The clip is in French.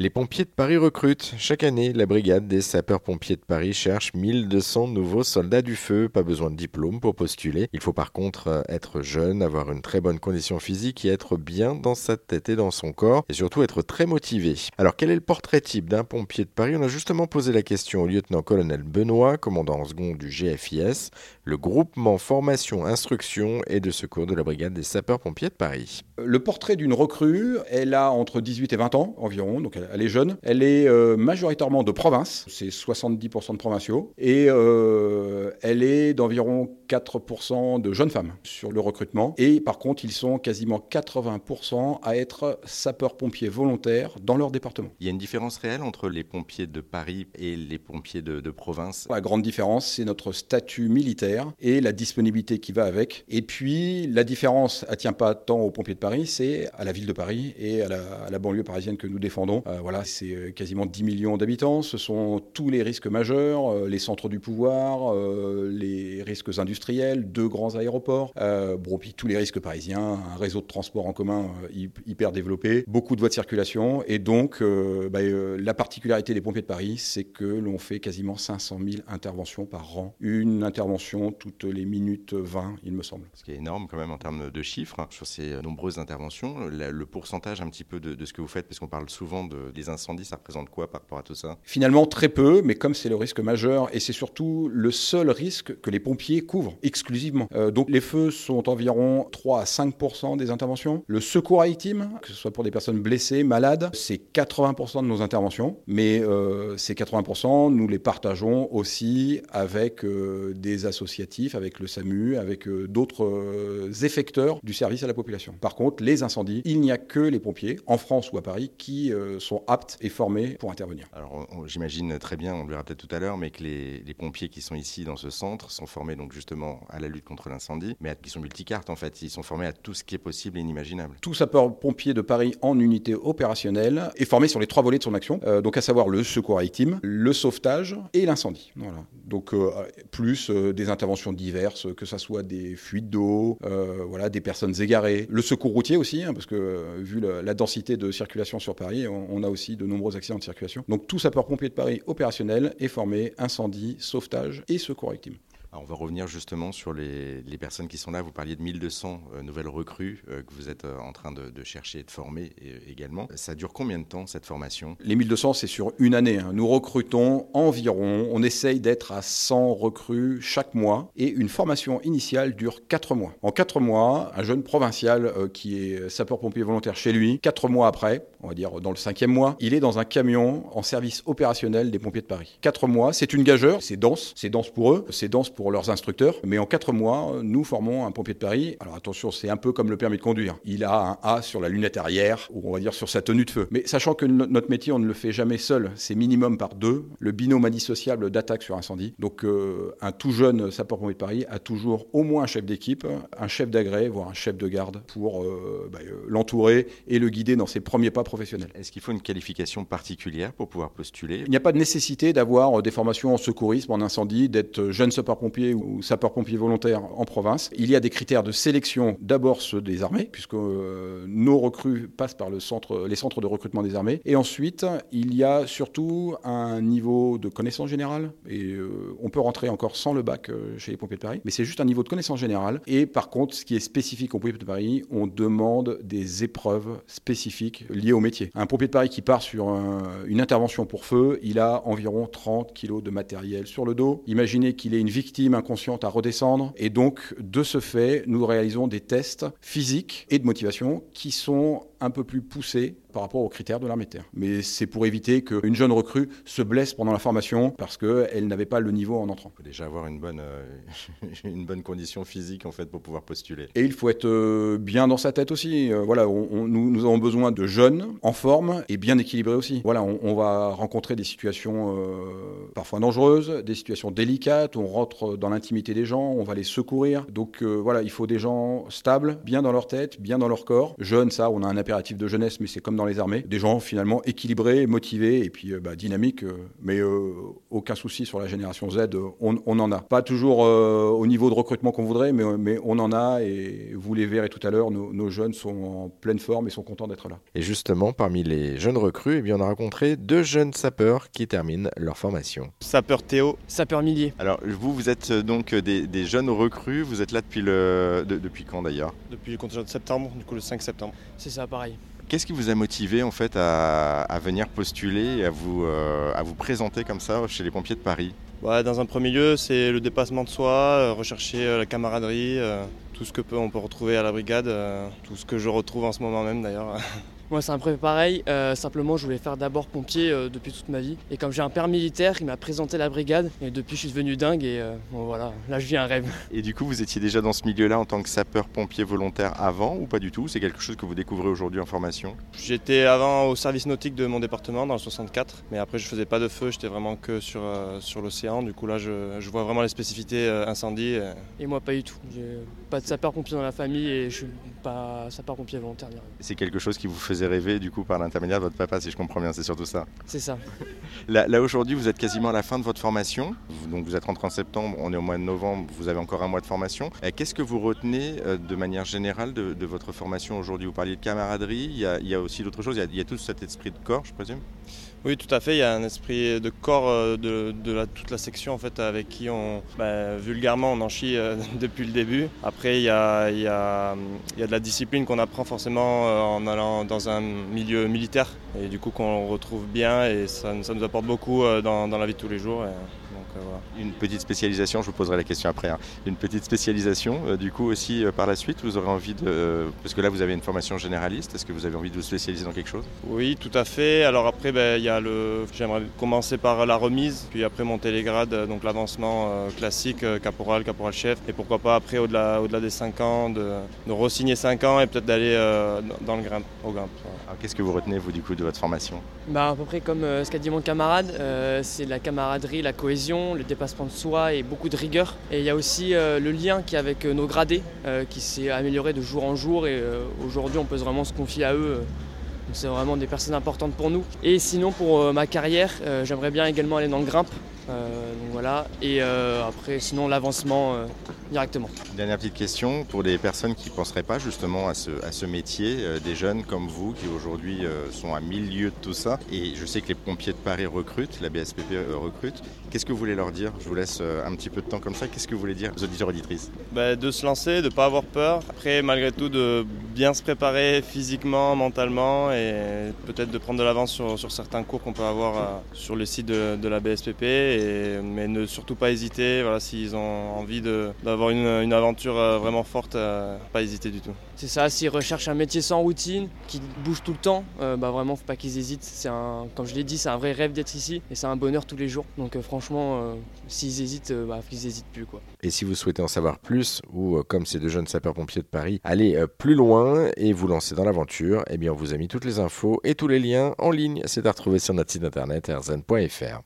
Les pompiers de Paris recrutent. Chaque année, la brigade des sapeurs-pompiers de Paris cherche 1200 nouveaux soldats du feu. Pas besoin de diplôme pour postuler. Il faut par contre euh, être jeune, avoir une très bonne condition physique et être bien dans sa tête et dans son corps et surtout être très motivé. Alors quel est le portrait type d'un pompier de Paris? On a justement posé la question au lieutenant-colonel Benoît, commandant en second du GFIS, le groupement formation, instruction et de secours de la brigade des sapeurs-pompiers de Paris. Le portrait d'une recrue, elle a entre 18 et 20 ans environ, donc est jeune. Elle est euh, majoritairement de province, c'est 70% de provinciaux, et euh, elle est d'environ 4% de jeunes femmes sur le recrutement. Et par contre, ils sont quasiment 80% à être sapeurs-pompiers volontaires dans leur département. Il y a une différence réelle entre les pompiers de Paris et les pompiers de, de province? La grande différence, c'est notre statut militaire et la disponibilité qui va avec. Et puis, la différence, elle tient pas tant aux pompiers de Paris, c'est à la ville de Paris et à la, banlieue parisienne que nous défendons. Euh, voilà, c'est euh, quasiment 10 millions d'habitants. Ce sont tous les risques majeurs, euh, les centres du pouvoir, les risques industriels, deux grands aéroports, bon, puis tous les risques parisiens, un réseau de transport en commun hyper développé, beaucoup de voies de circulation. Et donc, bah, la particularité des pompiers de Paris, c'est que l'on fait quasiment 500 000 interventions par an. Une intervention toutes les minutes 20, il me semble. Ce qui est énorme quand même en termes de chiffres sur ces nombreuses interventions. Le, pourcentage un petit peu de, ce que vous faites, parce qu'on parle souvent de, des incendies, ça représente quoi par rapport à tout ça? Finalement, très peu, mais comme c'est le risque majeur, et c'est surtout le seul risque que les pompiers couvrent exclusivement. Euh, donc les feux sont environ 3 à 5% des interventions. Le secours à victimes, que ce soit pour des personnes blessées, malades, c'est 80% de nos interventions, mais euh, ces 80% nous les partageons aussi avec euh, des associatifs, avec le SAMU, avec d'autres effecteurs du service à la population. Par contre, les incendies, il n'y a que les pompiers, en France ou à Paris, qui sont aptes et formés pour intervenir. Alors, j'imagine très bien, on le verra peut-être tout à l'heure, mais que les, pompiers qui sont ici dans ce centre sont formés donc justement à la lutte contre l'incendie, mais qui sont multicartes en fait. Ils sont formés à tout ce qui est possible et inimaginable. Tout sapeur-pompier de Paris en unité opérationnelle est formé sur les trois volets de son action, euh, donc à savoir le secours à victime, le sauvetage et l'incendie. Donc euh, plus des interventions diverses, que ce soit des fuites d'eau, voilà, des personnes égarées, le secours routier aussi, hein, parce que euh, vu la, densité de circulation sur Paris, on, a aussi de nombreux accidents de circulation. Donc tout sapeur-pompier de Paris opérationnel est formé incendie, sauvetage et secours victime on va revenir justement sur les, personnes qui sont là. Vous parliez de 1200 euh, nouvelles recrues euh, que vous êtes euh, en train de, chercher et de former également. Ça dure combien de temps cette formation? Les 1200, c'est sur une année. Hein. Nous recrutons environ, on essaye d'être à 100 recrues chaque mois et une formation initiale dure 4 mois. En 4 mois, un jeune provincial qui est sapeur-pompier volontaire chez lui, 4 mois après, on va dire dans le cinquième mois, il est dans un camion en service opérationnel des pompiers de Paris. 4 mois, c'est une gageure, c'est dense, c'est dense pour eux, c'est dense pour pour leurs instructeurs. Mais en quatre mois, nous formons un pompier de Paris. Alors attention, c'est un peu comme le permis de conduire. Il a un A sur la lunette arrière, ou on va dire sur sa tenue de feu. Mais sachant que notre métier, on ne le fait jamais seul, c'est minimum par deux. Le binôme indissociable d'attaque sur incendie. Donc euh, un tout jeune sapeur-pompier de Paris a toujours au moins un chef d'équipe, un chef d'agré, voire un chef de garde pour euh, bah, euh, l'entourer et le guider dans ses premiers pas professionnels. Est-ce qu'il faut une qualification particulière pour pouvoir postuler? Il n'y a pas de nécessité d'avoir des formations en secourisme, en incendie, d'être jeune sapeur-pompier ou sapeurs-pompiers volontaires en province. Il y a des critères de sélection, d'abord ceux des armées, puisque euh, nos recrues passent par le centre, les centres de recrutement des armées. Et ensuite, il y a surtout un niveau de connaissance générale. Et euh, on peut rentrer encore sans le bac euh, chez les pompiers de Paris, mais c'est juste un niveau de connaissance générale. Et par contre, ce qui est spécifique aux pompiers de Paris, on demande des épreuves spécifiques liées au métier. Un pompier de Paris qui part sur une intervention pour feu, il a environ 30 kilos de matériel sur le dos. Imaginez qu'il est une victime inconsciente à redescendre. Et donc, de ce fait, nous réalisons des tests physiques et de motivation qui sont un peu plus poussés par rapport aux critères de l'armée de terre. Mais c'est pour éviter qu'une jeune recrue se blesse pendant la formation parce qu'elle n'avait pas le niveau en entrant. Il faut déjà avoir une bonne, euh, une bonne condition physique en fait pour pouvoir postuler. Et il faut être euh, bien dans sa tête aussi. Euh, voilà, on, nous, nous, avons besoin de jeunes en forme et bien équilibrés aussi. Voilà, on, va rencontrer des situations parfois dangereuses, des situations délicates. On rentre dans l'intimité des gens, on va les secourir. Donc voilà, il faut des gens stables, bien dans leur tête, bien dans leur corps. Jeunes, ça, on a un appel impératif de jeunesse, mais c'est comme dans les armées. Des gens finalement équilibrés, motivés et puis bah, dynamiques. mais aucun souci sur la génération Z, on, en a. Pas toujours au niveau de recrutement qu'on voudrait, mais, mais, on en a. Et vous les verrez tout à l'heure, nos, nos, jeunes sont en pleine forme et sont contents d'être là. Et justement, parmi les jeunes recrues, eh bien, on a rencontré deux jeunes sapeurs qui terminent leur formation. Sapeur Théo, sapeur Millier. Alors vous, vous êtes donc des, jeunes recrues. Vous êtes là depuis le depuis quand d'ailleurs? Depuis le contingent de septembre, du coup le 5 septembre. C'est ça, pareil. Qu'est-ce qui vous a motivé en fait à, venir postuler et à vous, euh, à vous présenter comme ça chez les pompiers de Paris? Dans un premier lieu, c'est le dépassement de soi, euh, rechercher euh, la camaraderie, tout ce que peut, on peut retrouver à la brigade, tout ce que je retrouve en ce moment même d'ailleurs. Moi, c'est un peu pareil. Euh, simplement, je voulais faire d'abord pompier euh, depuis toute ma vie. Et comme j'ai un père militaire, il m'a présenté la brigade. Et depuis, je suis devenu dingue. Et euh, bon, voilà, là, je vis un rêve. Et du coup, vous étiez déjà dans ce milieu-là en tant que sapeur-pompier volontaire avant ou pas du tout? C'est quelque chose que vous découvrez aujourd'hui en formation? J'étais avant au service nautique de mon département, dans le 64. Mais après, je faisais pas de feu. J'étais vraiment que sur, sur l'océan. Du coup, là, je, je, vois vraiment les spécificités incendie. Et... moi, pas du tout. J'ai pas de sapeur-pompier dans la famille et je suis pas sapeur-pompier volontaire. C'est quelque chose qui vous faisait rêver du coup par l'intermédiaire de votre papa, si je comprends bien, c'est surtout ça. C'est ça. Là, aujourd'hui, vous êtes quasiment à la fin de votre formation. Donc vous êtes rentré en septembre, on est au mois de novembre, vous avez encore un mois de formation. Qu'est-ce que vous retenez euh, de manière générale de, votre formation aujourd'hui? Vous parliez de camaraderie, il y a, aussi d'autres choses, il y, a, tout cet esprit de corps, je présume? Oui, tout à fait. Il y a un esprit de corps euh, de, toute la section en fait, avec qui on, bah, vulgairement, on en chie euh, depuis le début. Après, il y a, de la discipline qu'on apprend forcément en allant dans un milieu militaire et du coup qu'on retrouve bien et ça, nous apporte beaucoup dans, la vie de tous les jours. Euh, Une petite spécialisation, je vous poserai la question après. Hein. Une petite spécialisation, euh, du coup aussi euh, par la suite, vous aurez envie de... parce que là vous avez une formation généraliste, est-ce que vous avez envie de vous spécialiser dans quelque chose? Oui, tout à fait. Alors après, ben, il y a le... j'aimerais commencer par la remise, puis après monter les grades, donc l'avancement classique, caporal, caporal-chef, et pourquoi pas après au-delà, au-delà des 5 ans, de, de re-signer 5 ans et peut-être d'aller dans le grimpe, au grimpe. Qu'est-ce que vous retenez vous du coup de votre formation bah, À peu près comme ce qu'a dit mon camarade, c'est la camaraderie, la cohésion le dépassement de soi et beaucoup de rigueur. Et il y a aussi euh, le lien qui avec euh, nos gradés euh, qui s'est amélioré de jour en jour et aujourd'hui on peut vraiment se confier à eux. c'est vraiment des personnes importantes pour nous. Et sinon pour ma carrière, j'aimerais bien également aller dans le grimpe. donc voilà. Et après sinon l'avancement directement. Dernière petite question pour des personnes qui ne penseraient pas justement à ce, à ce métier, euh, des jeunes comme vous qui aujourd'hui euh, sont à milieu de tout ça. Et je sais que les pompiers de Paris recrutent, la BSPP euh, recrute. Qu'est-ce que vous voulez leur dire? Je vous laisse un petit peu de temps comme ça. Qu'est-ce que vous voulez dire aux auditeurs auditrices? Bah, De se lancer, de ne pas avoir peur. Après, malgré tout, de bien se préparer physiquement, mentalement et peut-être de prendre de l'avance sur, sur, certains cours qu'on peut avoir sur le site de, de la BSPP. Et, mais ne surtout pas hésiter voilà, s'ils ont envie d'avoir une, aventure euh, vraiment forte, euh, pas hésiter du tout. C'est ça, s'ils recherchent un métier sans routine, qui bouge tout le temps, euh, bah vraiment, faut pas qu'ils hésitent. C'est un, comme je l'ai dit, c'est un vrai rêve d'être ici et c'est un bonheur tous les jours. Donc franchement, s'ils hésitent, bah, ils hésitent plus quoi. Et si vous souhaitez en savoir plus, ou comme ces deux jeunes sapeurs-pompiers de Paris, allez plus loin et vous lancer dans l'aventure, eh bien on vous a mis toutes les infos et tous les liens en ligne. C'est à retrouver sur notre site internet rzn.fr.